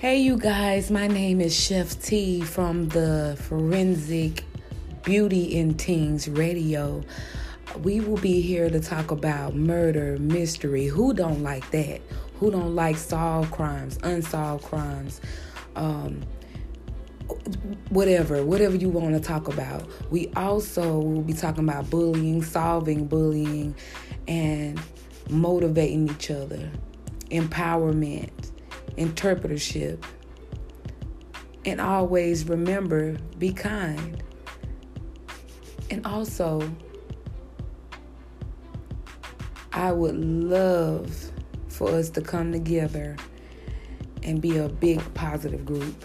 Hey, you guys, my name is Chef T from the Forensic Beauty in Teens Radio. We will be here to talk about murder, mystery. Who don't like that? Who don't like solved crimes, unsolved crimes? Um, whatever, whatever you want to talk about. We also will be talking about bullying, solving bullying, and motivating each other, empowerment interpretership. And always remember be kind. And also, I would love for us to come together and be a big positive group.